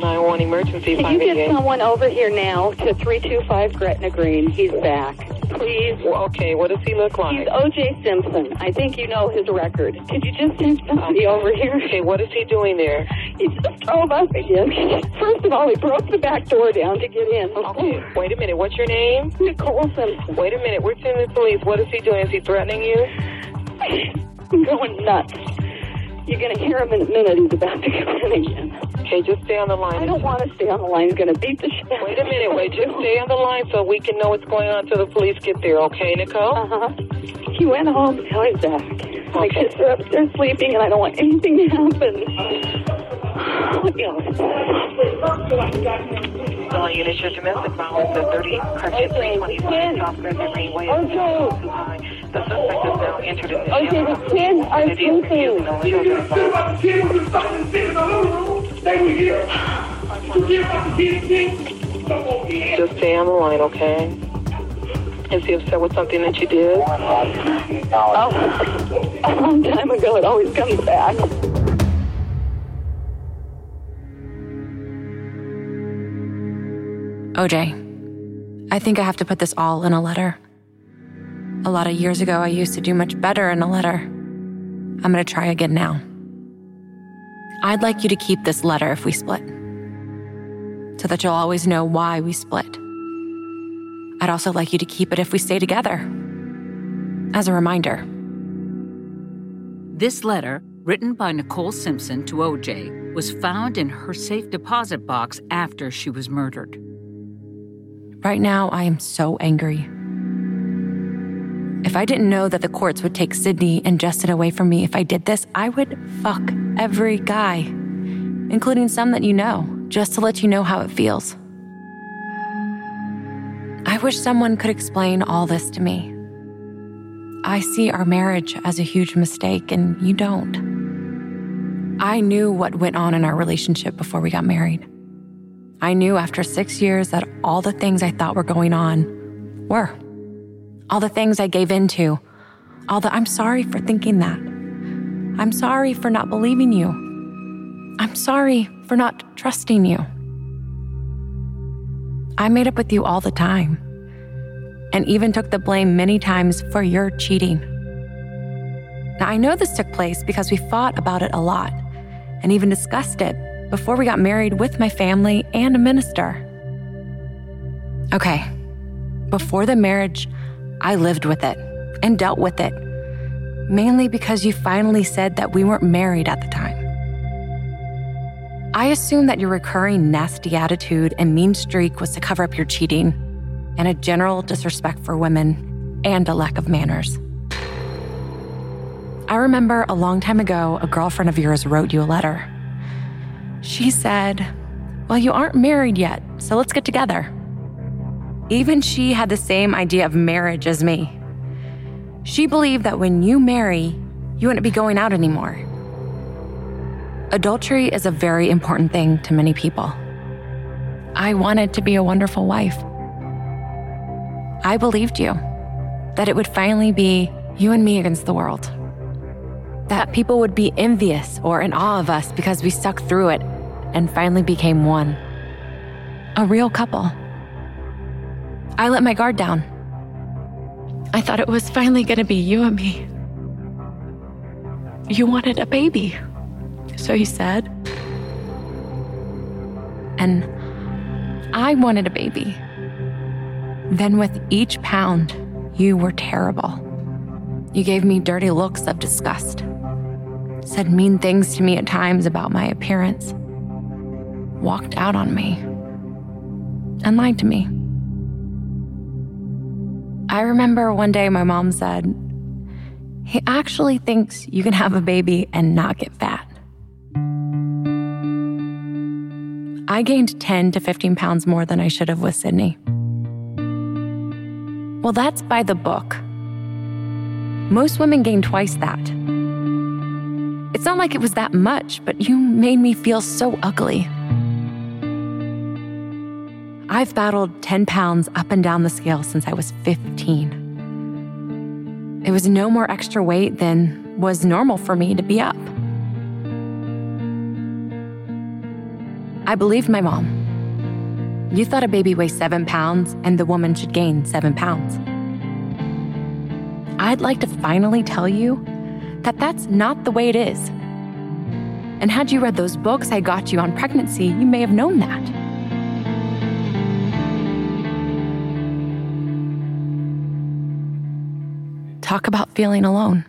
911 emergency. Can you get someone over here now to 325 Gretna Green? He's back. Please. Well, okay, what does he look like? He's O.J. Simpson. I think you know his record. Could you just send somebody over here? Okay, what is he doing there? He just drove up again. First of all, he broke the back door down to get in. Okay, wait a minute. What's your name? Nicole Simpson. Wait a minute. We're sending the police. What is he doing? Is he threatening you? I'm going nuts. You're going to hear him in a minute. He's about to come in again. Okay, just stay on the line. I don't want to stay on the line. He's going to beat the shit Wait a minute. Wait, just stay on the line so we can know what's going on until the police get there. Okay, Nicole? Uh-huh. He went home. Now he's back. My kids are upstairs sleeping, and I don't want anything to happen. Calling unit your domestic violence at 30 Cartier 320 South Gretna Greenway. The suspect is now entered in the Okay, the kids are sleeping. Just stay on the line, okay? Is he upset with something that you did? Oh, a long time ago, it always comes back. OJ, I think I have to put this all in a letter. A lot of years ago, I used to do much better in a letter. I'm going to try again now. I'd like you to keep this letter if we split, so that you'll always know why we split. I'd also like you to keep it if we stay together, as a reminder. This letter, written by Nicole Simpson to OJ, was found in her safe deposit box after she was murdered. Right now, I am so angry. If I didn't know that the courts would take Sydney and Justin away from me if I did this, I would fuck every guy, including some that you know, just to let you know how it feels. I wish someone could explain all this to me. I see our marriage as a huge mistake, and you don't. I knew what went on in our relationship before we got married. I knew after six years that all the things I thought were going on were. All the things I gave into. All the I'm sorry for thinking that. I'm sorry for not believing you. I'm sorry for not trusting you. I made up with you all the time and even took the blame many times for your cheating. Now, I know this took place because we fought about it a lot and even discussed it before we got married with my family and a minister. Okay, before the marriage, I lived with it and dealt with it, mainly because you finally said that we weren't married at the time. I assumed that your recurring nasty attitude and mean streak was to cover up your cheating and a general disrespect for women and a lack of manners. I remember a long time ago, a girlfriend of yours wrote you a letter. She said, Well, you aren't married yet, so let's get together. Even she had the same idea of marriage as me. She believed that when you marry, you wouldn't be going out anymore. Adultery is a very important thing to many people. I wanted to be a wonderful wife. I believed you that it would finally be you and me against the world. That people would be envious or in awe of us because we stuck through it and finally became one. A real couple. I let my guard down. I thought it was finally going to be you and me. You wanted a baby, so you said. And I wanted a baby. Then, with each pound, you were terrible. You gave me dirty looks of disgust, said mean things to me at times about my appearance, walked out on me, and lied to me. I remember one day my mom said, He actually thinks you can have a baby and not get fat. I gained 10 to 15 pounds more than I should have with Sydney. Well, that's by the book. Most women gain twice that. It's not like it was that much, but you made me feel so ugly. I've battled 10 pounds up and down the scale since I was 15. It was no more extra weight than was normal for me to be up. I believed my mom. You thought a baby weighs seven pounds and the woman should gain seven pounds. I'd like to finally tell you that that's not the way it is. And had you read those books I got you on pregnancy, you may have known that. Talk about feeling alone.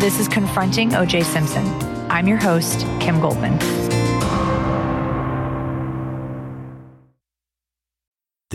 This is Confronting OJ Simpson. I'm your host, Kim Goldman.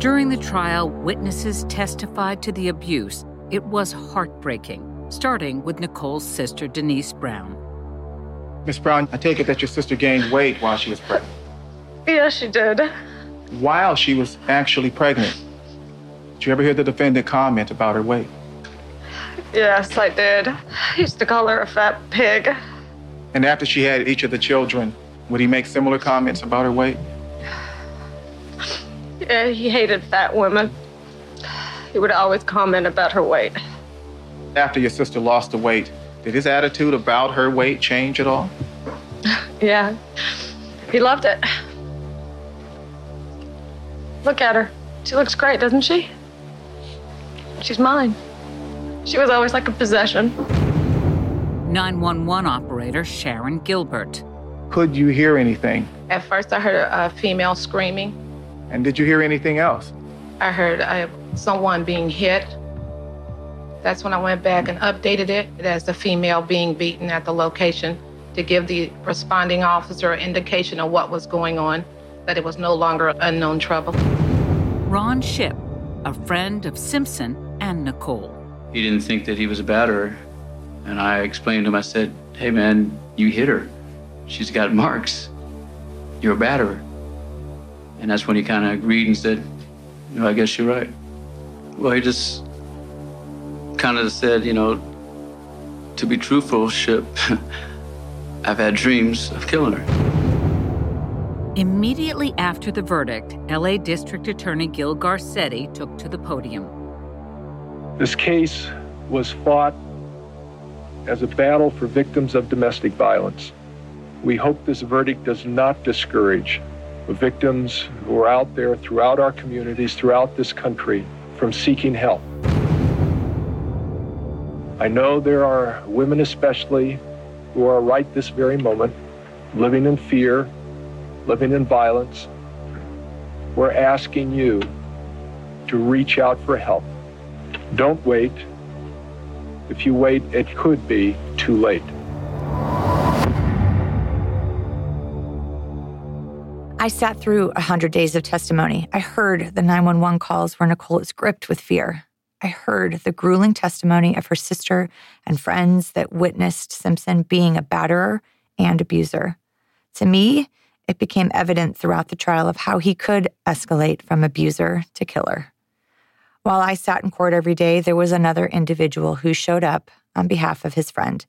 During the trial, witnesses testified to the abuse. It was heartbreaking, starting with Nicole's sister, Denise Brown. Miss Brown, I take it that your sister gained weight while she was pregnant. Yeah, she did. While she was actually pregnant. Did you ever hear the defendant comment about her weight? Yes, I did. I used to call her a fat pig. And after she had each of the children, would he make similar comments about her weight? Yeah, he hated fat women. He would always comment about her weight. After your sister lost the weight, did his attitude about her weight change at all? Yeah, he loved it. Look at her. She looks great, doesn't she? She's mine. She was always like a possession. 911 operator Sharon Gilbert. Could you hear anything? At first, I heard a female screaming. And did you hear anything else? I heard uh, someone being hit. That's when I went back and updated it as a female being beaten at the location to give the responding officer an indication of what was going on, that it was no longer unknown trouble. Ron Shipp, a friend of Simpson and Nicole. He didn't think that he was a batterer. And I explained to him, I said, hey man, you hit her. She's got marks. You're a batterer. And that's when he kind of agreed and said, you know, I guess you're right. Well, he just kind of said, you know, to be truthful, Shipp, I've had dreams of killing her. Immediately after the verdict, LA District Attorney Gil Garcetti took to the podium. This case was fought as a battle for victims of domestic violence. We hope this verdict does not discourage the victims who are out there throughout our communities, throughout this country, from seeking help. I know there are women, especially, who are right this very moment living in fear, living in violence. We're asking you to reach out for help. Don't wait. If you wait, it could be too late. I sat through 100 days of testimony. I heard the 911 calls where Nicole is gripped with fear. I heard the grueling testimony of her sister and friends that witnessed Simpson being a batterer and abuser. To me, it became evident throughout the trial of how he could escalate from abuser to killer. While I sat in court every day, there was another individual who showed up on behalf of his friend.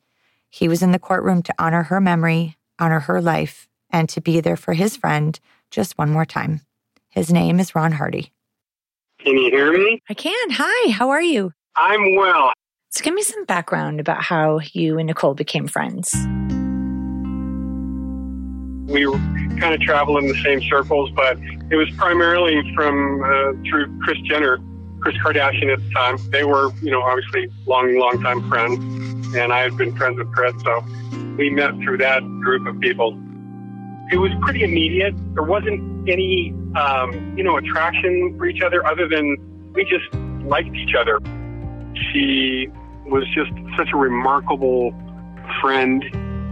He was in the courtroom to honor her memory, honor her life, and to be there for his friend just one more time. His name is Ron Hardy. Can you hear me? I can. Hi, how are you? I'm well. So, give me some background about how you and Nicole became friends. We were kind of travel in the same circles, but it was primarily from uh, through Kris Jenner Kris Kardashian at the time. They were, you know, obviously long, long time friends, and I had been friends with Kris, so we met through that group of people. It was pretty immediate. There wasn't any, um, you know, attraction for each other other than we just liked each other. She was just such a remarkable friend.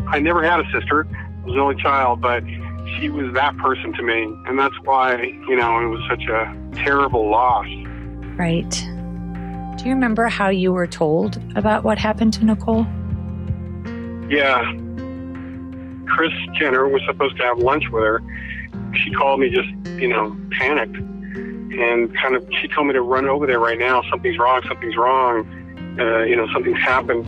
I never had a sister. I was the only child, but she was that person to me. And that's why, you know, it was such a terrible loss. Right. Do you remember how you were told about what happened to Nicole? Yeah. Kris Jenner was supposed to have lunch with her. She called me just, you know, panicked. And kind of, she told me to run over there right now. Something's wrong. Something's wrong. Uh, you know, something's happened.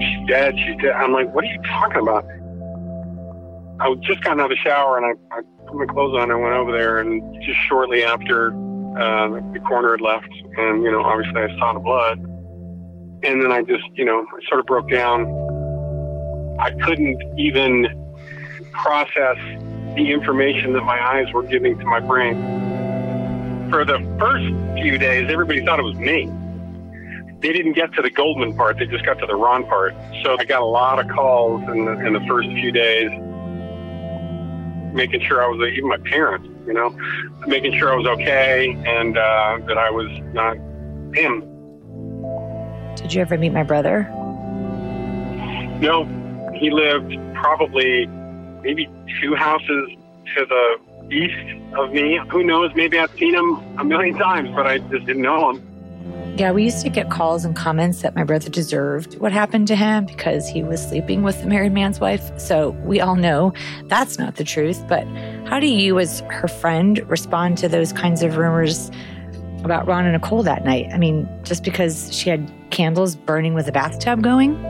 She's dead. She's dead. I'm like, what are you talking about? I just gotten out of the shower and I, I put my clothes on and went over there. And just shortly after, uh, the coroner had left, and you know, obviously I saw the blood. And then I just, you know, I sort of broke down. I couldn't even process the information that my eyes were giving to my brain. For the first few days, everybody thought it was me. They didn't get to the Goldman part; they just got to the Ron part. So I got a lot of calls in the, in the first few days, making sure I was even my parents, you know, making sure I was okay and uh, that I was not him. Did you ever meet my brother? No, he lived probably maybe two houses to the east of me. Who knows? Maybe I've seen him a million times, but I just didn't know him. Yeah, we used to get calls and comments that my brother deserved what happened to him because he was sleeping with the married man's wife. So we all know that's not the truth. But how do you, as her friend, respond to those kinds of rumors about Ron and Nicole that night? I mean, just because she had candles burning with a bathtub going?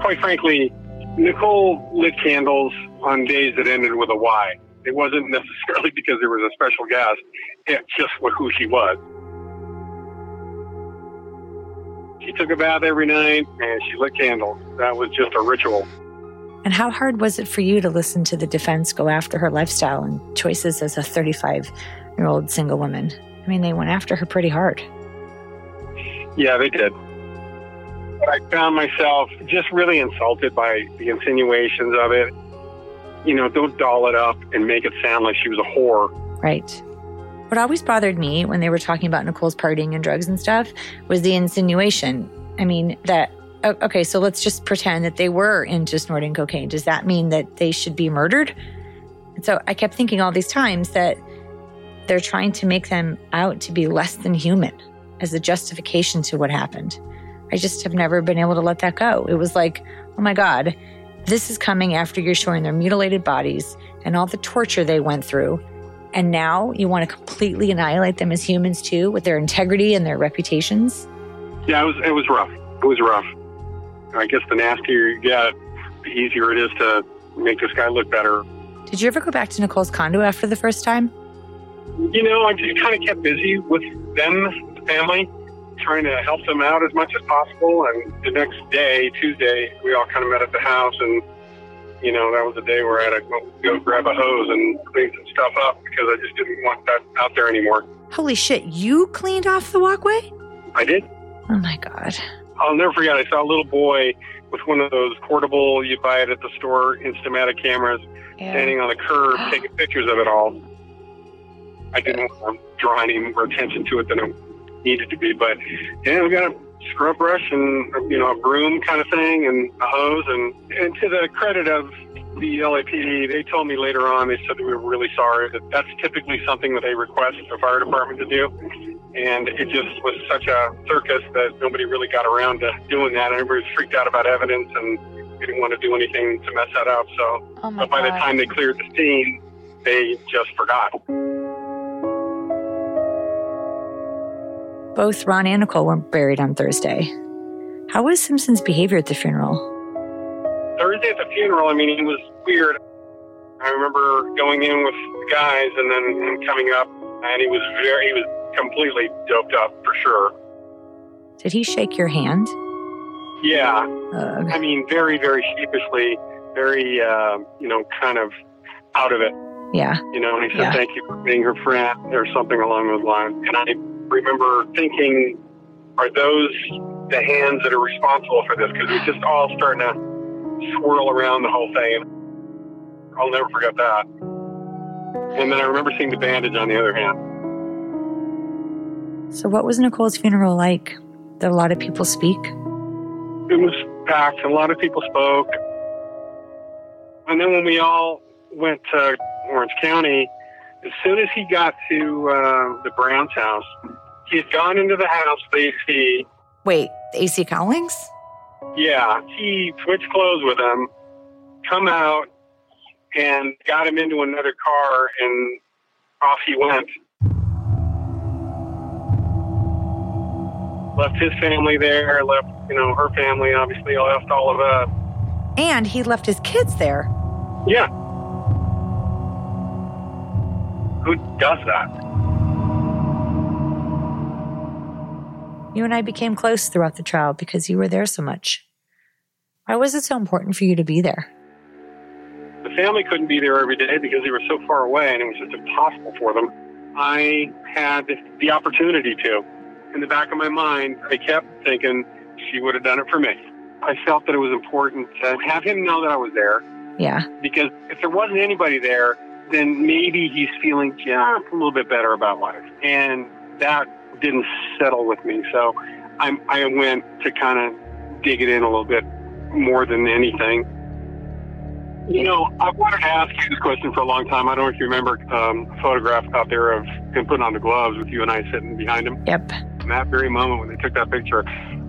Quite frankly, Nicole lit candles on days that ended with a Y. It wasn't necessarily because there was a special guest. It just who she was. She took a bath every night and she lit candles. That was just a ritual. And how hard was it for you to listen to the defense go after her lifestyle and choices as a 35 year old single woman? I mean, they went after her pretty hard. Yeah, they did. I found myself just really insulted by the insinuations of it. You know, don't doll it up and make it sound like she was a whore. Right. What always bothered me when they were talking about Nicole's partying and drugs and stuff was the insinuation. I mean, that, Oh, okay, so let's just pretend that they were into snorting cocaine. Does that mean that they should be murdered? And so I kept thinking all these times that they're trying to make them out to be less than human as a justification to what happened. I just have never been able to let that go. It was like, oh my God, this is coming after you're showing their mutilated bodies and all the torture they went through. And now you want to completely annihilate them as humans too, with their integrity and their reputations? Yeah, it was, it was rough. It was rough. I guess the nastier you get, the easier it is to make this guy look better. Did you ever go back to Nicole's condo after the first time? You know, I just kind of kept busy with them, the family, trying to help them out as much as possible. And the next day, Tuesday, we all kind of met at the house and you know, that was the day where I had to go, go grab a hose and clean some stuff up because I just didn't want that out there anymore. Holy shit, you cleaned off the walkway? I did. Oh my God. I'll never forget, I saw a little boy with one of those portable, you buy it at the store, Instamatic cameras, yeah. standing on the curb taking pictures of it all. I didn't want to draw any more attention to it than it needed to be, but yeah, we got a scrub brush and you know a broom kind of thing and a hose and and to the credit of the LAPD, they told me later on they said they were really sorry that that's typically something that they request the fire department to do, and it just was such a circus that nobody really got around to doing that. And everybody was freaked out about evidence and didn't want to do anything to mess that up. So, oh but by God. the time they cleared the scene, they just forgot. Both Ron and Nicole were buried on Thursday. How was Simpson's behavior at the funeral? Thursday at the funeral, I mean, he was weird. I remember going in with the guys and then him coming up, and he was very, he was completely doped up for sure. Did he shake your hand? Yeah. I mean, very, very sheepishly. very, uh, you know, kind of out of it. Yeah. You know, and he said, Yeah. thank you for being her friend or something along those lines. And I remember thinking, are those the hands that are responsible for this? Because it was just all starting to swirl around the whole thing. I'll never forget that. And then I remember seeing the bandage on the other hand. So, what was Nicole's funeral like? Did a lot of people speak? It was packed, and a lot of people spoke. And then when we all went to Orange County, as soon as he got to uh, the Brown's house, he had gone into the house with AC. Wait, AC Cowlings? Yeah, he switched clothes with him, come out, and got him into another car, and off he went. Left his family there, left, you know, her family, obviously, left all of us. And he left his kids there. Yeah. Who does that? You and I became close throughout the trial because you were there so much. Why was it so important for you to be there? The family couldn't be there every day because they were so far away and it was just impossible for them. I had the opportunity to. In the back of my mind, I kept thinking she would have done it for me. I felt that it was important to have him know that I was there Yeah. because if there wasn't anybody there, then maybe he's feeling just a little bit better about life. And that didn't settle with me. So I'm, I went to kind of dig it in a little bit more than anything. You know, I wanted to ask you this question for a long time. I don't know if you remember um, a photograph out there of him putting on the gloves with you and I sitting behind him. Yep. In that very moment when they took that picture,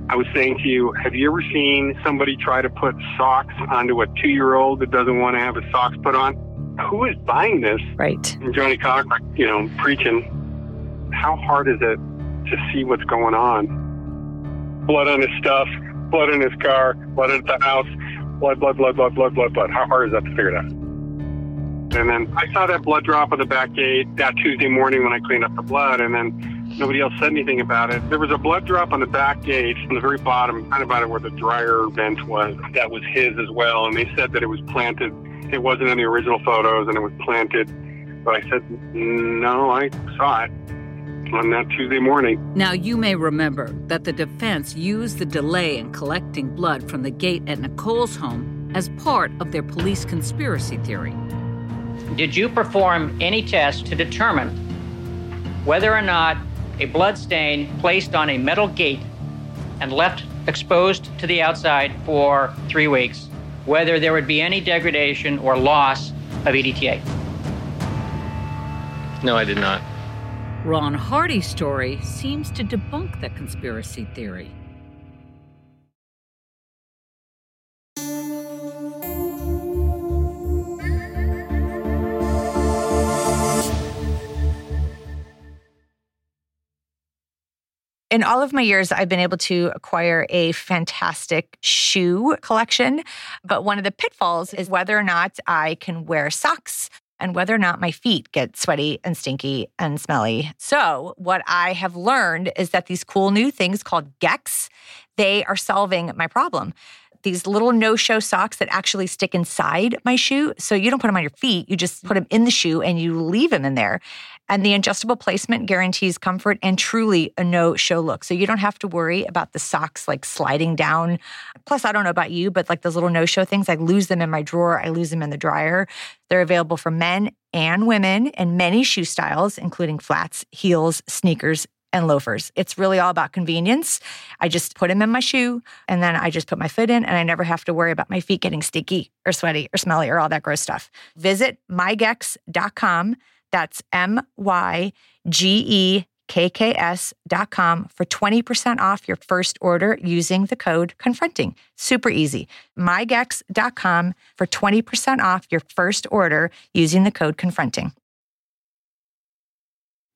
I was saying to you, have you ever seen somebody try to put socks onto a two year old that doesn't want to have his socks put on? Who is buying this? Right. And Johnnie Cochran, you know, preaching. How hard is it to see what's going on? Blood on his stuff, blood in his car, blood at the house, blood, blood, blood, blood, blood, blood, blood. How hard is that to figure it out? And then I saw that blood drop on the back gate that Tuesday morning when I cleaned up the blood, and then nobody else said anything about it. There was a blood drop on the back gate on the very bottom, kind of about where the dryer vent was. That was his as well, and they said that it was planted. It wasn't in the original photos, and it was planted. But I said, no, I saw it on that Tuesday morning. Now, you may remember that the defense used the delay in collecting blood from the gate at Nicole's home as part of their police conspiracy theory. Did you perform any tests to determine whether or not a blood stain placed on a metal gate and left exposed to the outside for three weeks, whether there would be any degradation or loss of EDTA? No, I did not. Ron Hardy's story seems to debunk that conspiracy theory. In all of my years, I've been able to acquire a fantastic shoe collection. But one of the pitfalls is whether or not I can wear socks and whether or not my feet get sweaty and stinky and smelly. So, what I have learned is that these cool new things called Gekks, they are solving my problem. These little no show socks that actually stick inside my shoe. So you don't put them on your feet, you just put them in the shoe and you leave them in there. And the adjustable placement guarantees comfort and truly a no show look. So you don't have to worry about the socks like sliding down. Plus, I don't know about you, but like those little no show things, I lose them in my drawer, I lose them in the dryer. They're available for men and women in many shoe styles, including flats, heels, sneakers, and loafers. It's really all about convenience. I just put them in my shoe and then I just put my foot in and I never have to worry about my feet getting sticky or sweaty or smelly or all that gross stuff. Visit mygekks.com. That's M Y G E K K S.com for 20% off your first order using the code confronting. Super easy. mygekks.com for 20% off your first order using the code confronting.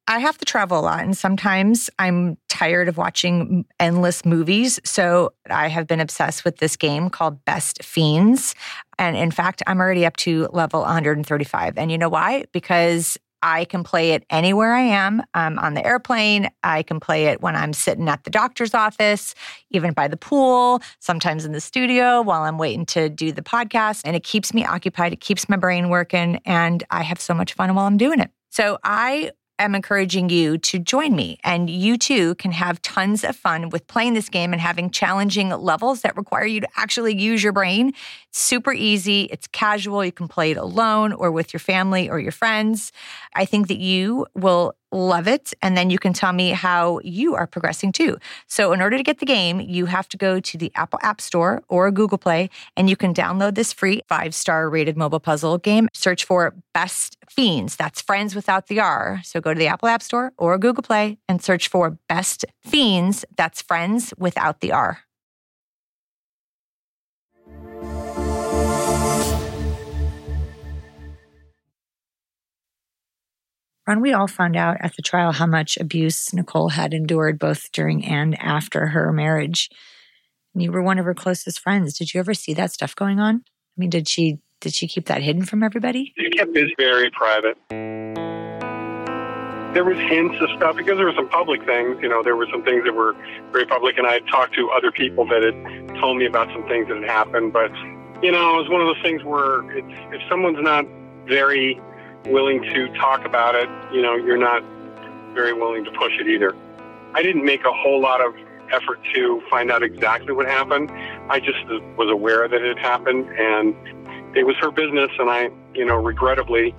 I have to travel a lot, and sometimes I'm tired of watching endless movies. So I have been obsessed with this game called Best Fiends. And in fact, I'm already up to level 135. And you know why? Because I can play it anywhere I am. I'm on the airplane. I can play it when I'm sitting at the doctor's office, even by the pool, sometimes in the studio while I'm waiting to do the podcast. And it keeps me occupied. It keeps my brain working. And I have so much fun while I'm doing it. So I am encouraging you to join me. And you too can have tons of fun with playing this game and having challenging levels that require you to actually use your brain. It's super easy, it's casual. You can play it alone or with your family or your friends. I think that you will love it. And then you can tell me how you are progressing too. So, in order to get the game, you have to go to the Apple App Store or Google Play, and you can download this free five star rated mobile puzzle game. Search for Best Fiends. That's friends without the R. So, go to the Apple App Store or Google Play and search for Best Fiends. That's friends without the R. Ron, we all found out at the trial how much abuse Nicole had endured both during and after her marriage. And you were one of her closest friends. Did you ever see that stuff going on? I mean, did she did she keep that hidden from everybody? She kept this very private. There was hints of stuff because there were some public things. You know, there were some things that were very public, and I had talked to other people that had told me about some things that had happened. But you know, it was one of those things where it's, if someone's not very willing to talk about it, you know, you're not very willing to push it either. I didn't make a whole lot of effort to find out exactly what happened. I just uh, was aware that it happened and it was her business and I, you know, regrettably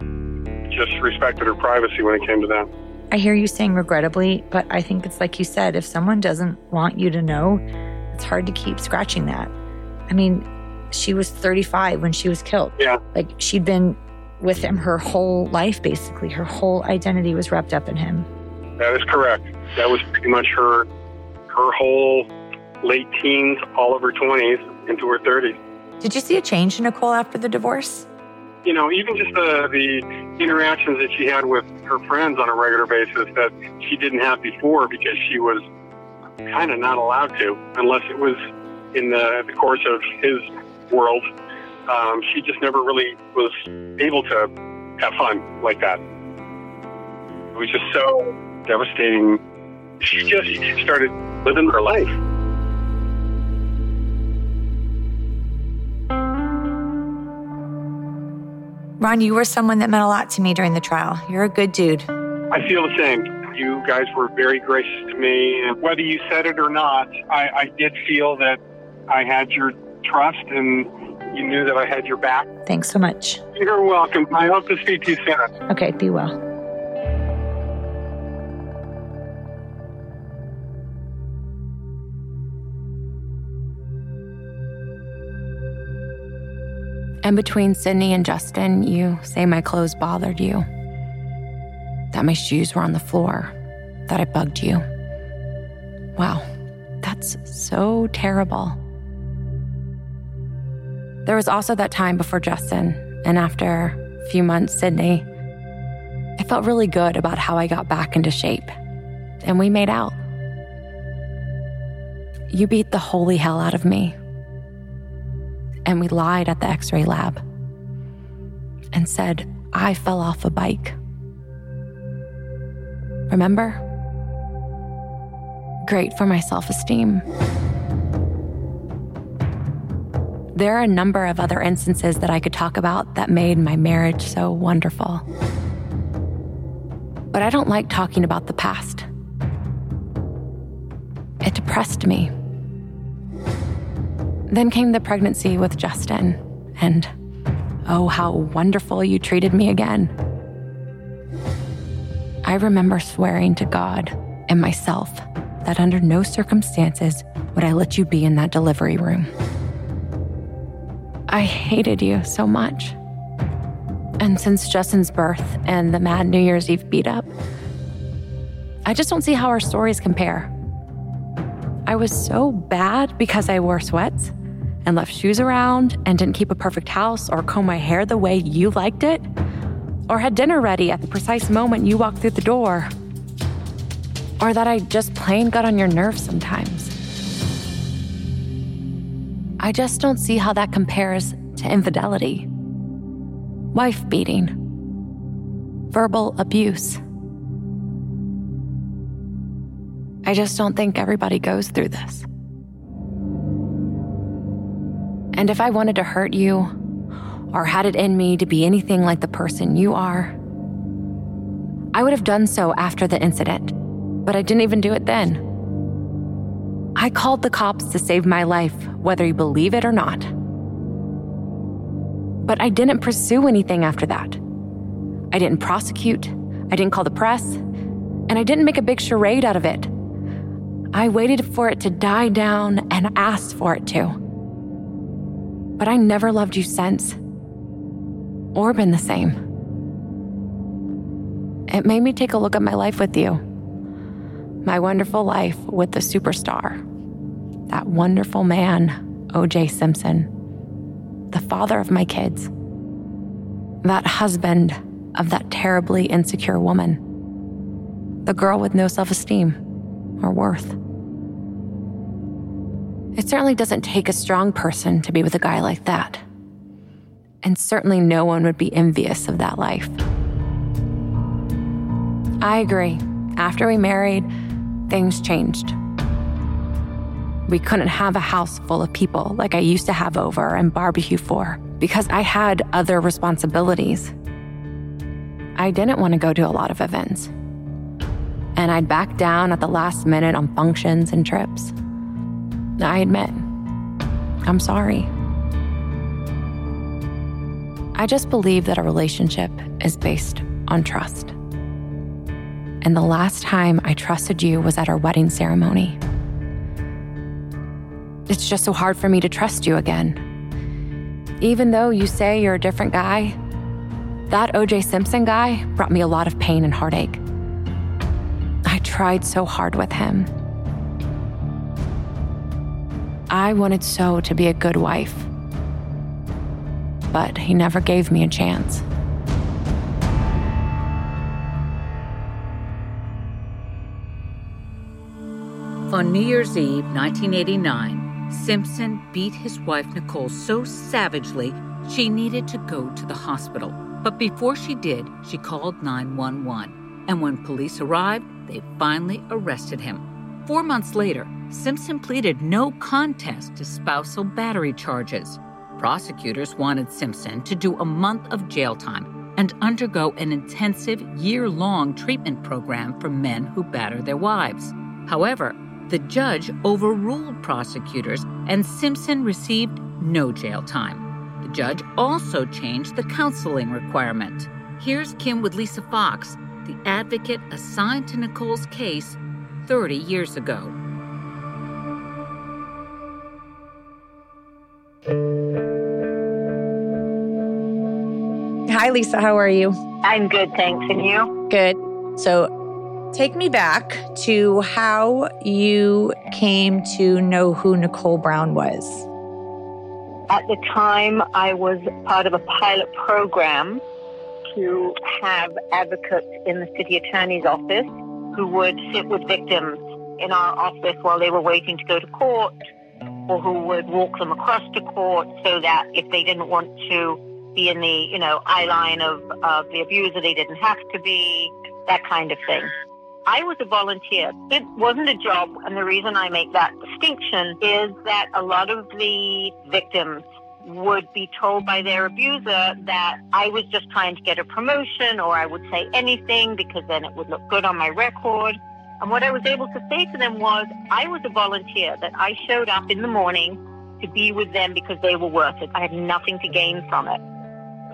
just respected her privacy when it came to that. I hear you saying regrettably, but I think it's like you said, if someone doesn't want you to know, it's hard to keep scratching that. I mean, she was 35 when she was killed. Yeah. Like she'd been with him her whole life, basically. Her whole identity was wrapped up in him. That is correct. That was pretty much her her whole late teens, all of her twenties, into her thirties. Did you see a change in Nicole after the divorce? You know, even just the the interactions that she had with her friends on a regular basis that she didn't have before because she was kind of not allowed to, unless it was in the, the course of his world um, she just never really was able to have fun like that. It was just so devastating. She just started living her life. Ron, you were someone that meant a lot to me during the trial. You're a good dude. I feel the same. You guys were very gracious to me. And whether you said it or not, I, I did feel that I had your trust and you knew that I had your back. Thanks so much. You're welcome. I hope to speak to you soon. Okay, be well. And between Sydney and Justin, you say my clothes bothered you, that my shoes were on the floor, that I bugged you. Wow, that's so terrible. There was also that time before Justin, and after a few months, Sydney. I felt really good about how I got back into shape, and we made out. You beat the holy hell out of me. And we lied at the x ray lab and said I fell off a bike. Remember? Great for my self esteem. There are a number of other instances that I could talk about that made my marriage so wonderful. But I don't like talking about the past. It depressed me. Then came the pregnancy with Justin, and oh, how wonderful you treated me again. I remember swearing to God and myself that under no circumstances would I let you be in that delivery room. I hated you so much. And since Justin's birth and the mad New Year's Eve beat up, I just don't see how our stories compare. I was so bad because I wore sweats and left shoes around and didn't keep a perfect house or comb my hair the way you liked it, or had dinner ready at the precise moment you walked through the door, or that I just plain got on your nerves sometimes. I just don't see how that compares to infidelity, wife beating, verbal abuse. I just don't think everybody goes through this. And if I wanted to hurt you, or had it in me to be anything like the person you are, I would have done so after the incident, but I didn't even do it then. I called the cops to save my life, whether you believe it or not. But I didn't pursue anything after that. I didn't prosecute, I didn't call the press, and I didn't make a big charade out of it. I waited for it to die down and asked for it to. But I never loved you since, or been the same. It made me take a look at my life with you. My wonderful life with the superstar. That wonderful man, OJ Simpson. The father of my kids. That husband of that terribly insecure woman. The girl with no self esteem or worth. It certainly doesn't take a strong person to be with a guy like that. And certainly no one would be envious of that life. I agree. After we married, things changed. We couldn't have a house full of people like I used to have over and barbecue for because I had other responsibilities. I didn't want to go to a lot of events. And I'd back down at the last minute on functions and trips. I admit, I'm sorry. I just believe that a relationship is based on trust. And the last time I trusted you was at our wedding ceremony. It's just so hard for me to trust you again. Even though you say you're a different guy, that OJ Simpson guy brought me a lot of pain and heartache. I tried so hard with him. I wanted so to be a good wife, but he never gave me a chance. On New Year's Eve, 1989, Simpson beat his wife Nicole so savagely she needed to go to the hospital. But before she did, she called 911. And when police arrived, they finally arrested him. Four months later, Simpson pleaded no contest to spousal battery charges. Prosecutors wanted Simpson to do a month of jail time and undergo an intensive year long treatment program for men who batter their wives. However, the judge overruled prosecutors and Simpson received no jail time. The judge also changed the counseling requirement. Here's Kim with Lisa Fox, the advocate assigned to Nicole's case 30 years ago. Hi, Lisa. How are you? I'm good, thanks. And you? Good. So, take me back to how you came to know who Nicole Brown was. At the time, I was part of a pilot program to have advocates in the city attorney's office who would sit with victims in our office while they were waiting to go to court or who would walk them across to court so that if they didn't want to be in the, you know, eye line of, of the abuser, they didn't have to be, that kind of thing. I was a volunteer. It wasn't a job, and the reason I make that distinction is that a lot of the victims would be told by their abuser that I was just trying to get a promotion or I would say anything because then it would look good on my record. And what I was able to say to them was I was a volunteer, that I showed up in the morning to be with them because they were worth it. I had nothing to gain from it.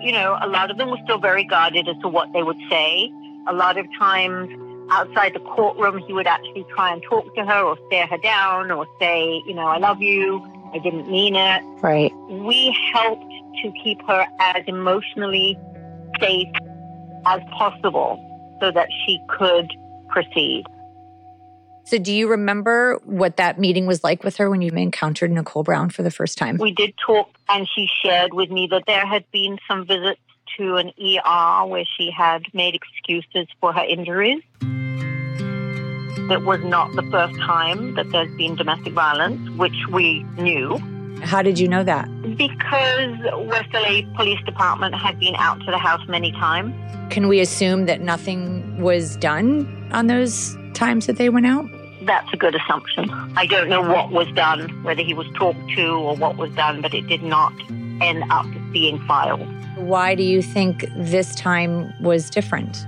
You know, a lot of them were still very guarded as to what they would say. A lot of times outside the courtroom, he would actually try and talk to her or stare her down or say, you know, I love you. I didn't mean it. Right. We helped to keep her as emotionally safe as possible so that she could proceed. So, do you remember what that meeting was like with her when you encountered Nicole Brown for the first time? We did talk, and she shared with me that there had been some visits to an ER where she had made excuses for her injuries. It was not the first time that there's been domestic violence, which we knew. How did you know that? Because West LA Police Department had been out to the house many times. Can we assume that nothing was done on those times that they went out? That's a good assumption. I don't know what was done, whether he was talked to or what was done, but it did not end up being filed. Why do you think this time was different?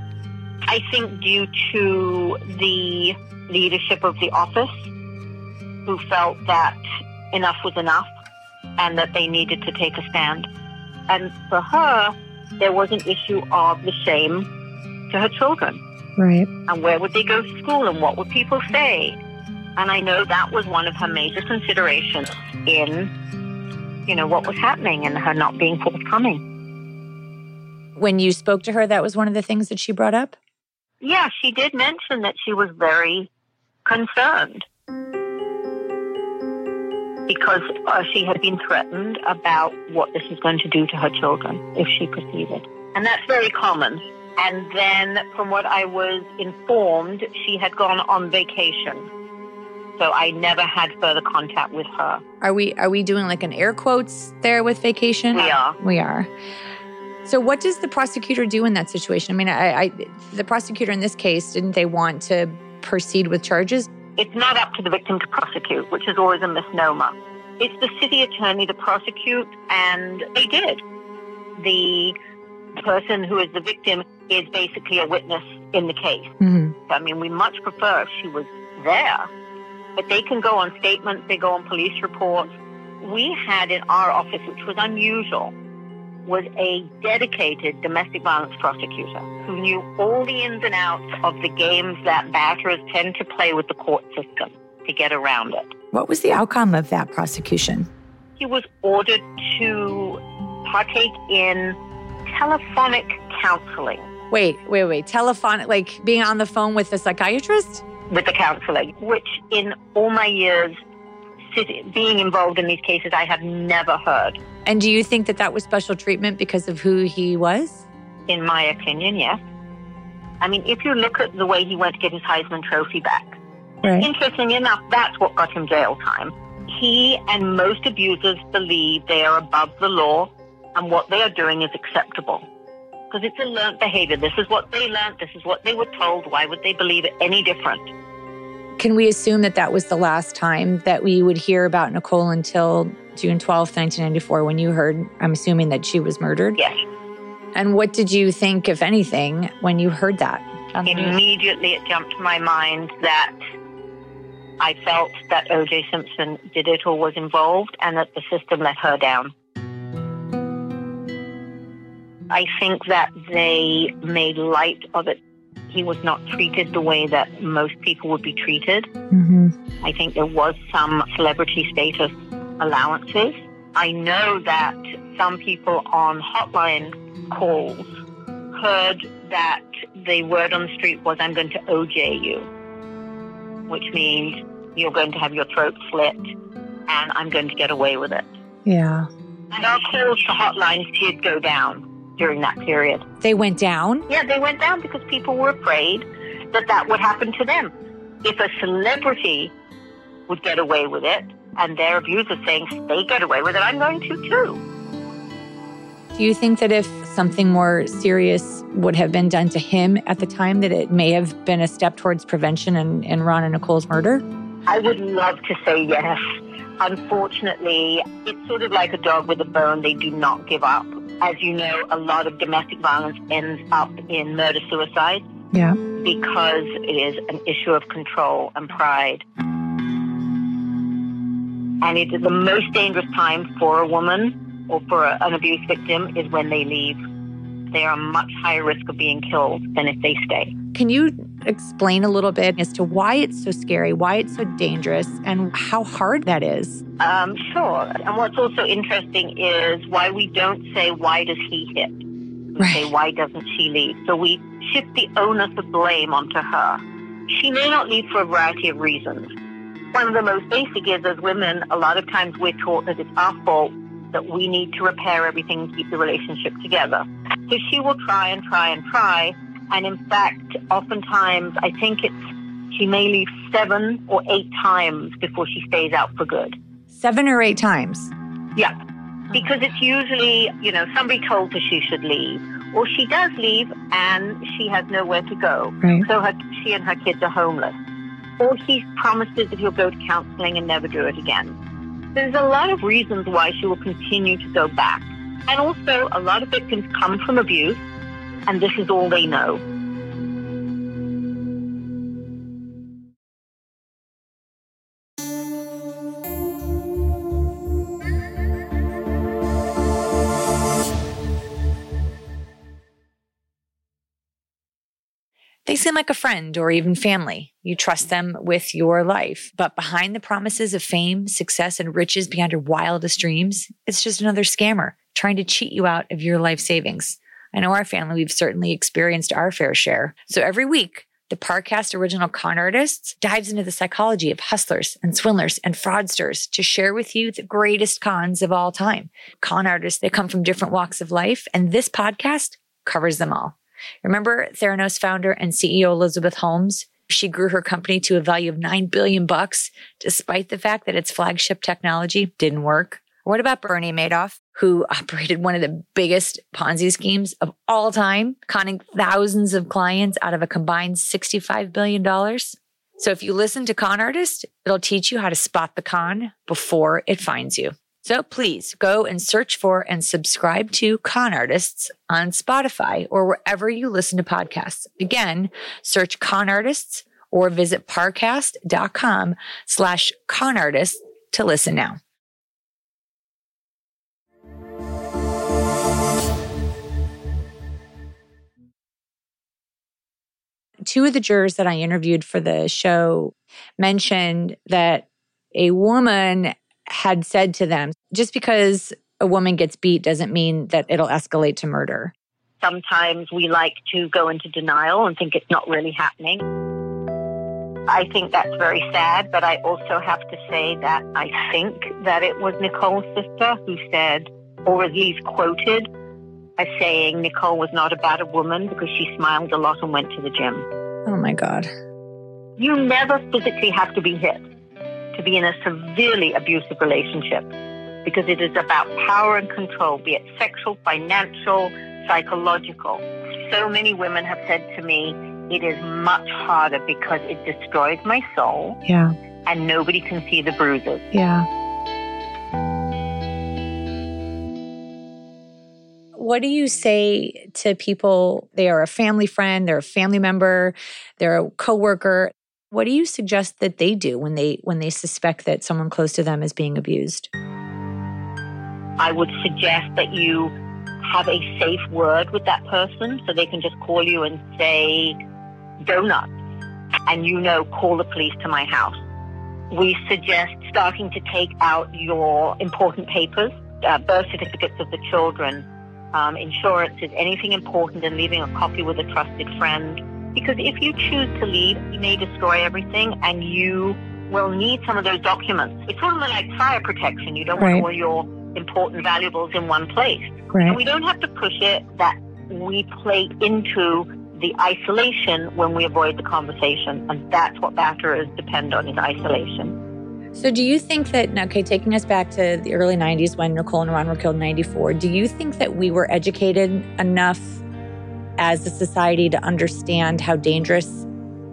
I think due to the leadership of the office, who felt that enough was enough and that they needed to take a stand. And for her, there was an issue of the shame to her children. Right. And where would they go to school and what would people say? And I know that was one of her major considerations in, you know, what was happening and her not being forthcoming. When you spoke to her, that was one of the things that she brought up? Yeah, she did mention that she was very concerned because uh, she had been threatened about what this was going to do to her children if she proceeded. And that's very common. And then, from what I was informed, she had gone on vacation. So I never had further contact with her. Are we are we doing like an air quotes there with vacation? We are. We are. So what does the prosecutor do in that situation? I mean, I, I the prosecutor in this case didn't they want to proceed with charges? It's not up to the victim to prosecute, which is always a misnomer. It's the city attorney to prosecute, and they did. The person who is the victim is basically a witness in the case. Mm-hmm. I mean, we much prefer if she was there, but they can go on statements, they go on police reports. We had in our office, which was unusual, was a dedicated domestic violence prosecutor who knew all the ins and outs of the games that batterers tend to play with the court system to get around it. What was the outcome of that prosecution? He was ordered to partake in telephonic counseling. Wait, wait, wait. Telephonic, like being on the phone with the psychiatrist? With the counseling, which in all my years being involved in these cases, I have never heard. And do you think that that was special treatment because of who he was? In my opinion, yes. I mean, if you look at the way he went to get his Heisman Trophy back, right. interesting enough, that's what got him jail time. He and most abusers believe they are above the law and what they are doing is acceptable. Because it's a learned behavior. This is what they learned. This is what they were told. Why would they believe it any different? Can we assume that that was the last time that we would hear about Nicole until June 12th, 1994, when you heard, I'm assuming that she was murdered? Yes. And what did you think, if anything, when you heard that? Immediately, it jumped to my mind that I felt that O.J. Simpson did it or was involved and that the system let her down. I think that they made light of it. He was not treated the way that most people would be treated. Mm-hmm. I think there was some celebrity status allowances. I know that some people on hotline calls heard that the word on the street was, I'm going to OJ you, which means you're going to have your throat slit and I'm going to get away with it. Yeah. And our calls to hotlines did go down during that period. They went down? Yeah, they went down because people were afraid that that would happen to them. If a celebrity would get away with it, and their abusers saying they get away with it, I'm going to too. Do you think that if something more serious would have been done to him at the time, that it may have been a step towards prevention in, in Ron and Nicole's murder? I would love to say yes. Unfortunately, it's sort of like a dog with a bone. They do not give up. As you know, a lot of domestic violence ends up in murder suicide. Yeah. Because it is an issue of control and pride. And it is the most dangerous time for a woman or for a, an abuse victim is when they leave. They are much higher risk of being killed than if they stay. Can you explain a little bit as to why it's so scary, why it's so dangerous, and how hard that is? Um, sure. And what's also interesting is why we don't say, why does he hit? We right. say, why doesn't she leave? So we shift the onus of blame onto her. She may not leave for a variety of reasons. One of the most basic is as women, a lot of times we're taught that it's our fault that we need to repair everything and keep the relationship together. So she will try and try and try. And in fact, oftentimes, I think it's she may leave seven or eight times before she stays out for good. Seven or eight times? Yeah, because it's usually, you know, somebody told her she should leave, or she does leave and she has nowhere to go. Right. So her, she and her kids are homeless. Or he promises that he'll go to counseling and never do it again. There's a lot of reasons why she will continue to go back. And also, a lot of victims come from abuse, and this is all they know. They seem like a friend or even family. You trust them with your life. But behind the promises of fame, success, and riches beyond your wildest dreams, it's just another scammer trying to cheat you out of your life savings. I know our family, we've certainly experienced our fair share. So every week, the Parcast original con artists dives into the psychology of hustlers and swindlers and fraudsters to share with you the greatest cons of all time. Con artists, they come from different walks of life, and this podcast covers them all. Remember Theranos founder and CEO Elizabeth Holmes? She grew her company to a value of 9 billion bucks despite the fact that its flagship technology didn't work. What about Bernie Madoff, who operated one of the biggest Ponzi schemes of all time, conning thousands of clients out of a combined $65 billion? So if you listen to Con Artist, it'll teach you how to spot the con before it finds you. So please go and search for and subscribe to Con Artists on Spotify or wherever you listen to podcasts. Again, search Con Artists or visit parcast.com slash con artists to listen now. Two of the jurors that I interviewed for the show mentioned that a woman had said to them, just because a woman gets beat doesn't mean that it'll escalate to murder. Sometimes we like to go into denial and think it's not really happening. I think that's very sad, but I also have to say that I think that it was Nicole's sister who said, or at least quoted, as saying Nicole was not a bad woman because she smiled a lot and went to the gym. Oh my God. You never physically have to be hit to be in a severely abusive relationship because it is about power and control, be it sexual, financial, psychological. So many women have said to me, it is much harder because it destroys my soul. Yeah. And nobody can see the bruises. Yeah. What do you say to people? They are a family friend, they're a family member, they're a coworker. What do you suggest that they do when they when they suspect that someone close to them is being abused? I would suggest that you have a safe word with that person so they can just call you and say donut and you know call the police to my house. We suggest starting to take out your important papers, uh, birth certificates of the children, um, insurances, anything important, and leaving a copy with a trusted friend because if you choose to leave, you may destroy everything and you will need some of those documents. It's sort of like fire protection. You don't Right. want all your important valuables in one place. Right. And we don't have to push it that we play into the isolation when we avoid the conversation. And that's what batterers depend on is isolation. So, do you think that, okay, taking us back to the early 90s when Nicole and Ron were killed in 94, do you think that we were educated enough as a society to understand how dangerous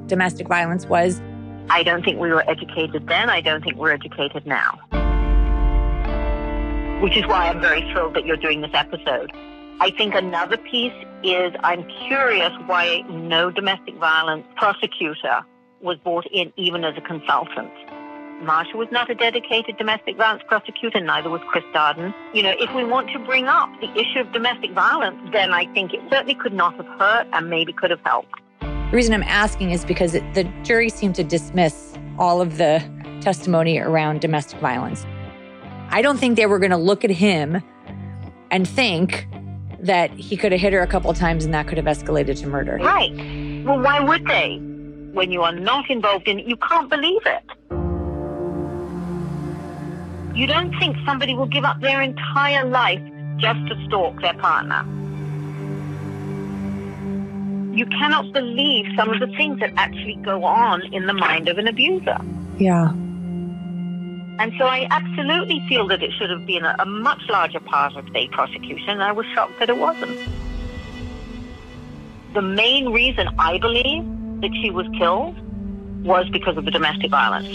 domestic violence was? I don't think we were educated then. I don't think we're educated now. Which is why I'm very thrilled that you're doing this episode. I think another piece is I'm curious why no domestic violence prosecutor was brought in even as a consultant. Marcia was not a dedicated domestic violence prosecutor, neither was Chris Darden. You know, if we want to bring up the issue of domestic violence, then I think it certainly could not have hurt and maybe could have helped. The reason I'm asking is because it, the jury seemed to dismiss all of the testimony around domestic violence. I don't think they were going to look at him and think that he could have hit her a couple of times and that could have escalated to murder. Right. Well, why would they? When you are not involved in it, you can't believe it. You don't think somebody will give up their entire life just to stalk their partner. You cannot believe some of the things that actually go on in the mind of an abuser. Yeah. And so I absolutely feel that it should have been a, a much larger part of the prosecution, and I was shocked that it wasn't. The main reason I believe that she was killed was because of the domestic violence.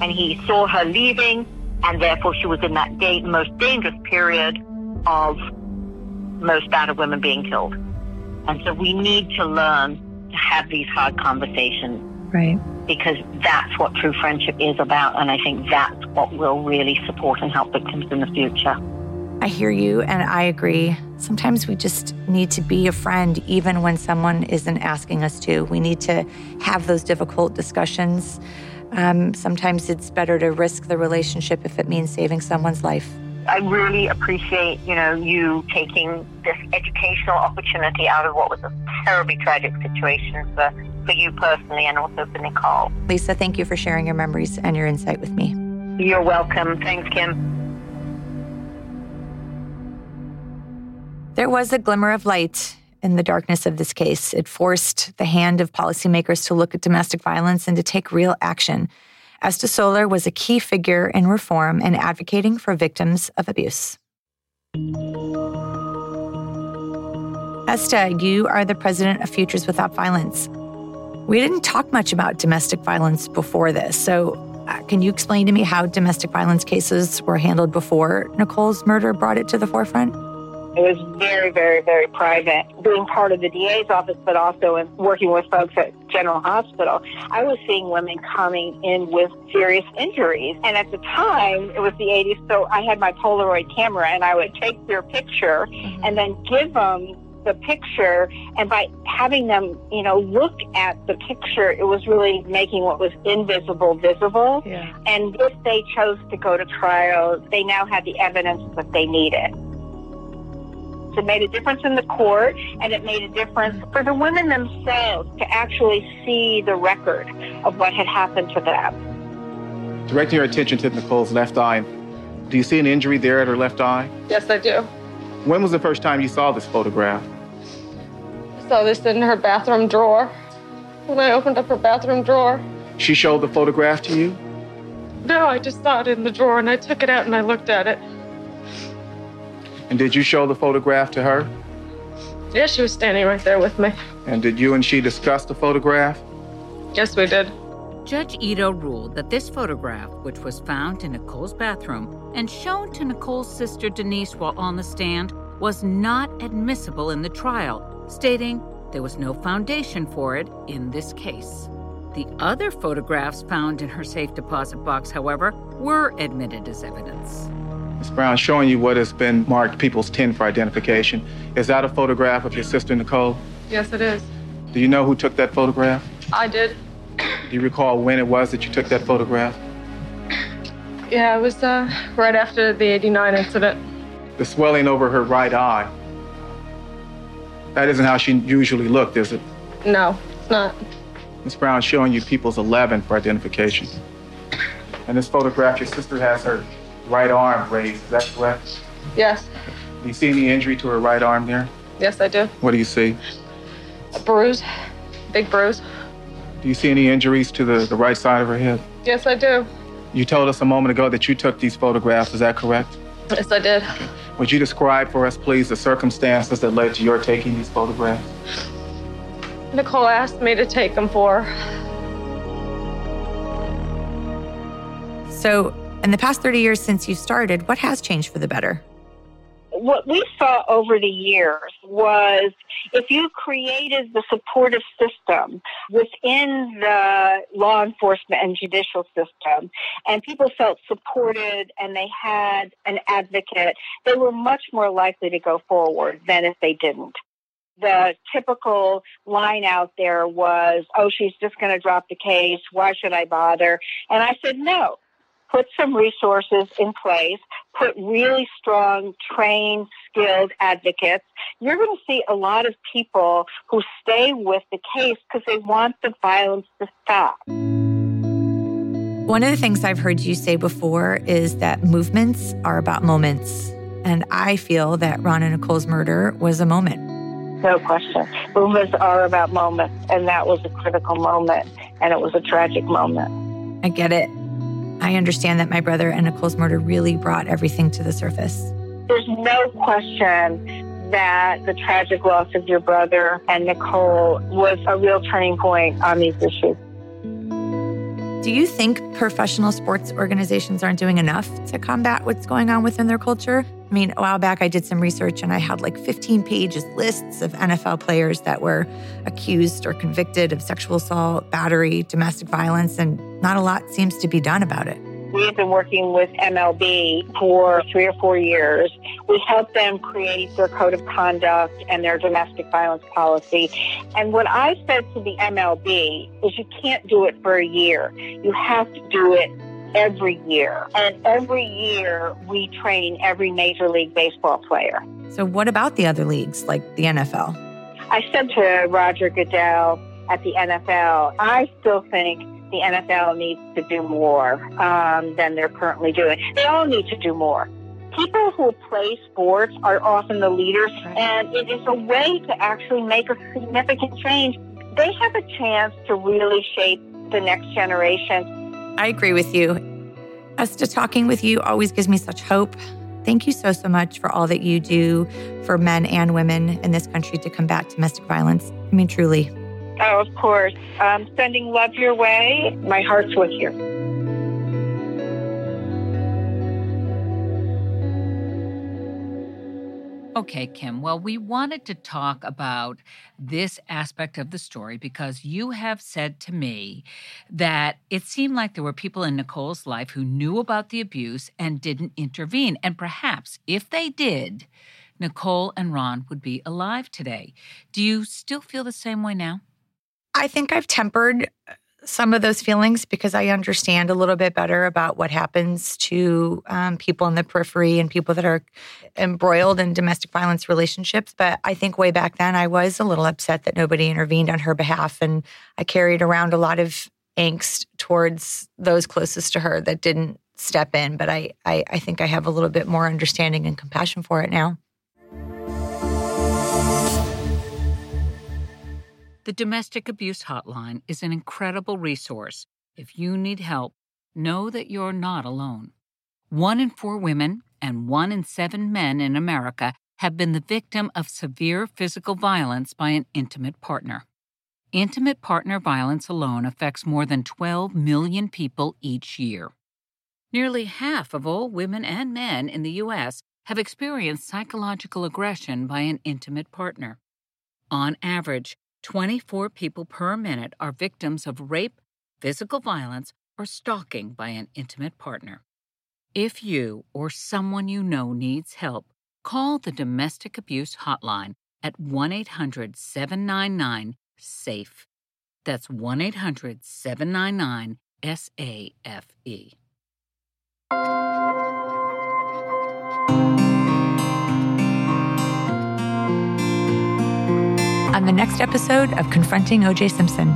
And he saw her leaving, and therefore she was in that da- most dangerous period of most battered women being killed. And so we need to learn to have these hard conversations. Right. Because that's what true friendship is about. And I think that's what will really support and help victims in the future. I hear you and I agree. Sometimes we just need to be a friend even when someone isn't asking us to. We need to have those difficult discussions. Um, sometimes it's better to risk the relationship if it means saving someone's life. I really appreciate, you know, you taking this educational opportunity out of what was a terribly tragic situation for, for you personally and also for Nicole. Lisa, thank you for sharing your memories and your insight with me. You're welcome. Thanks, Kim. There was a glimmer of light in the darkness of this case. It forced the hand of policymakers to look at domestic violence and to take real action. Esta Soler was a key figure in reform and advocating for victims of abuse. Esta, you are the president of Futures Without Violence. We didn't talk much about domestic violence before this, so uh, can you explain to me how domestic violence cases were handled before Nicole's murder brought it to the forefront? It was very, very, very private. Being part of the DA's office, but also in working with folks at General Hospital, I was seeing women coming in with serious injuries. And at the time, it was the 80s, so I had my Polaroid camera and I would take their picture mm-hmm. and then give them the picture and by having them you know look at the picture it was really making what was invisible visible yeah. and if they chose to go to trial they now had the evidence that they needed it made a difference in the court, and it made a difference for the women themselves to actually see the record of what had happened to them. Directing your attention to Nicole's left eye, do you see an injury there at her left eye? Yes, I do. When was the first time you saw this photograph? I saw this in her bathroom drawer. When I opened up her bathroom drawer. She showed the photograph to you? No, I just saw it in the drawer and I took it out and I looked at it. And did you show the photograph to her? Yeah, she was standing right there with me. And did you and she discuss the photograph? Yes, we did. Judge Ito ruled that this photograph, which was found in Nicole's bathroom and shown to Nicole's sister Denise while on the stand, was not admissible in the trial, stating there was no foundation for it in this case. The other photographs found in her safe deposit box, however, were admitted as evidence. Ms. Brown, showing you what has been marked People's 10 for identification. Is that a photograph of your sister, Nicole? Yes, it is. Do you know who took that photograph? I did. Do you recall when it was that you took that photograph? Yeah, it was uh, right after the 89 incident. The swelling over her right eye. That isn't how she usually looked, is it? No, it's not. Ms. Brown, showing you People's 11 for identification. And this photograph, your sister has her right arm raised. Is that correct? Yes. Do you see any injury to her right arm there? Yes, I do. What do you see? A bruise, big bruise. Do you see any injuries to the, the right side of her head? Yes, I do. You told us a moment ago that you took these photographs. Is that correct? Yes, I did. Would you describe for us, please, the circumstances that led to your taking these photographs? Nicole asked me to take them for her. So, in the past 30 years since you started, what has changed for the better? What we saw over the years was if you created the supportive system within the law enforcement and judicial system, and people felt supported and they had an advocate, they were much more likely to go forward than if they didn't the typical line out there was, oh, she's just going to drop the case. Why should I bother? And I said, no, put some resources in place, put really strong, trained, skilled advocates, you're going to see a lot of people who stay with the case because they want the violence to stop. One of the things I've heard you say before is that movements are about moments. And I feel that Ron and Nicole's murder was a moment. No question. Movements are about moments. And that was a critical moment. And it was a tragic moment. I get it. I understand that my brother and Nicole's murder really brought everything to the surface. There's no question that the tragic loss of your brother and Nicole was a real turning point on these issues. Do you think professional sports organizations aren't doing enough to combat what's going on within their culture? I mean, a while back I did some research and I had like 15 pages lists of NFL players that were accused or convicted of sexual assault, battery, domestic violence, and not a lot seems to be done about it. We've been working with MLB for three or four years. We helped them create their code of conduct and their domestic violence policy. And what I said to the MLB is you can't do it for a year. You have to do it every year. And every year we train every Major League Baseball player. So, what about the other leagues like the NFL? I said to Roger Goodell at the NFL, I still think the NFL needs to do more um, than they're currently doing. They all need to do more. People who play sports are often the leaders, and it is a way to actually make a significant change. They have a chance to really shape the next generation. I agree with you. Esta talking with you always gives me such hope. Thank you so, so much for all that you do for men and women in this country to combat domestic violence. I mean, truly. Oh, of course. Um, sending love your way. My heart's with you. Okay, Kim. Well, we wanted to talk about this aspect of the story because you have said to me that it seemed like there were people in Nicole's life who knew about the abuse and didn't intervene. And perhaps if they did, Nicole and Ron would be alive today. Do you still feel the same way now? I think I've tempered some of those feelings because I understand a little bit better about what happens to um, people in the periphery and people that are embroiled in domestic violence relationships. But I think way back then, I was a little upset that nobody intervened on her behalf. And I carried around a lot of angst towards those closest to her that didn't step in. But I, I, I think I have a little bit more understanding and compassion for it now. The Domestic Abuse Hotline is an incredible resource. If you need help, know that you're not alone. One in four women and one in seven men in America have been the victim of severe physical violence by an intimate partner. Intimate partner violence alone affects more than 12 million people each year. Nearly half of all women and men in the U.S. have experienced psychological aggression by an intimate partner. On average, 24 people per minute are victims of rape, physical violence, or stalking by an intimate partner. If you or someone you know needs help, call the Domestic Abuse Hotline at 1 800 799 SAFE. That's 1 800 799 SAFE. On the next episode of Confronting OJ Simpson.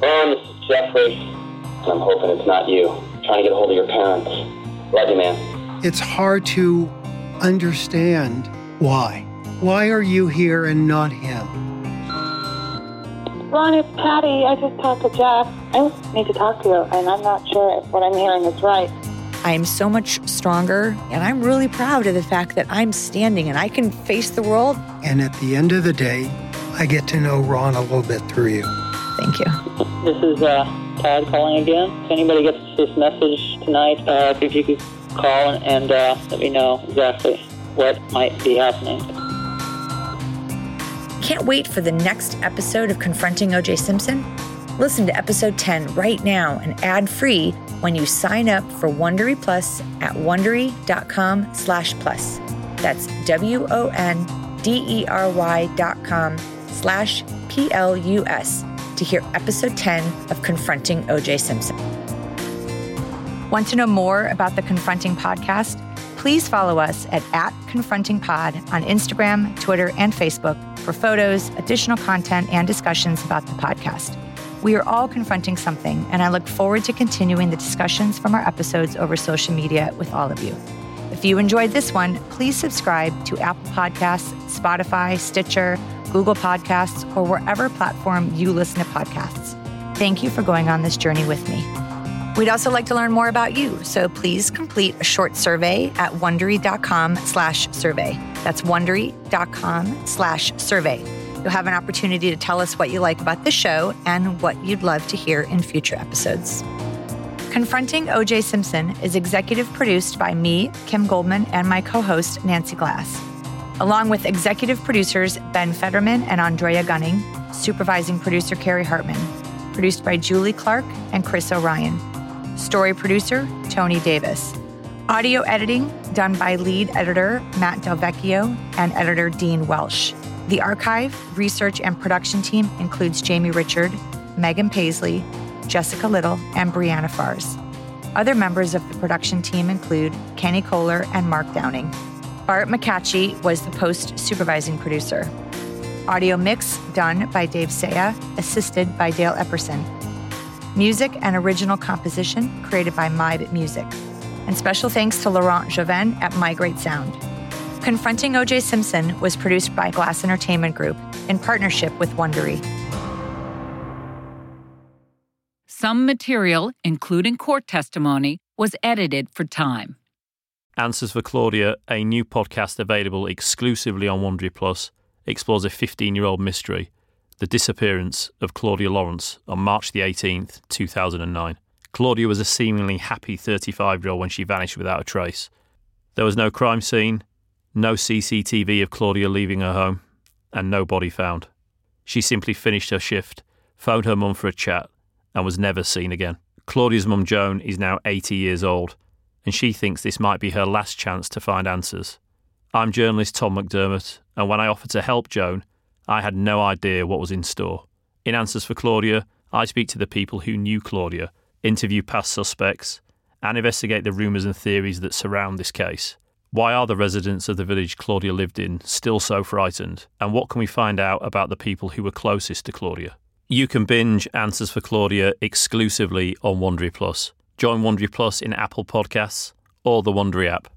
Ron, this is Jeffrey. I'm hoping it's not you. I'm trying to get a hold of your parents. Love you, man. It's hard to understand why. Why are you here and not him? Ron, it's Patty. I just talked to Jeff. I need to talk to you, and I'm not sure if what I'm hearing is right. I am so much stronger, and I'm really proud of the fact that I'm standing and I can face the world. And at the end of the day, I get to know Ron a little bit through you. Thank you. This is uh, Todd calling again. If anybody gets this message tonight, uh, if you could call and, and uh, let me know exactly what might be happening. Can't wait for the next episode of Confronting OJ Simpson? Listen to episode 10 right now and ad free when you sign up for Wondery Plus at Wondery.com slash plus. That's W-O-N-D-E-R-Y dot com slash P-L-U-S to hear episode 10 of Confronting O.J. Simpson. Want to know more about the Confronting podcast? Please follow us at, at Confronting Pod on Instagram, Twitter, and Facebook for photos, additional content, and discussions about the podcast. We are all confronting something, and I look forward to continuing the discussions from our episodes over social media with all of you. If you enjoyed this one, please subscribe to Apple Podcasts, Spotify, Stitcher, Google Podcasts, or wherever platform you listen to podcasts. Thank you for going on this journey with me. We'd also like to learn more about you, so please complete a short survey at wondery.com slash survey. That's wondery.com slash survey. You'll have an opportunity to tell us what you like about the show and what you'd love to hear in future episodes. Confronting OJ Simpson is executive produced by me, Kim Goldman, and my co host, Nancy Glass, along with executive producers Ben Federman and Andrea Gunning, supervising producer Carrie Hartman, produced by Julie Clark and Chris O'Ryan. Story producer, Tony Davis. Audio editing done by lead editor Matt Delvecchio and editor Dean Welsh. The archive, research, and production team includes Jamie Richard, Megan Paisley, Jessica Little, and Brianna Fars. Other members of the production team include Kenny Kohler and Mark Downing. Bart McCatchy was the post supervising producer. Audio mix done by Dave Saya, assisted by Dale Epperson. Music and original composition created by MyBit Music. And special thanks to Laurent Joven at My Great Sound. Confronting OJ Simpson was produced by Glass Entertainment Group in partnership with Wondery. Some material, including court testimony, was edited for time. Answers for Claudia, a new podcast available exclusively on Wondery Plus, explores a 15 year old mystery the disappearance of Claudia Lawrence on March the 18th, 2009. Claudia was a seemingly happy 35 year old when she vanished without a trace. There was no crime scene, no CCTV of Claudia leaving her home, and no body found. She simply finished her shift, phoned her mum for a chat, and was never seen again. Claudia's mum Joan is now 80 years old, and she thinks this might be her last chance to find answers. I'm journalist Tom McDermott, and when I offered to help Joan, I had no idea what was in store. In Answers for Claudia, I speak to the people who knew Claudia, interview past suspects, and investigate the rumours and theories that surround this case. Why are the residents of the village Claudia lived in still so frightened? And what can we find out about the people who were closest to Claudia? You can binge Answers for Claudia exclusively on Wondery Plus. Join Wondery Plus in Apple Podcasts or the Wondery app.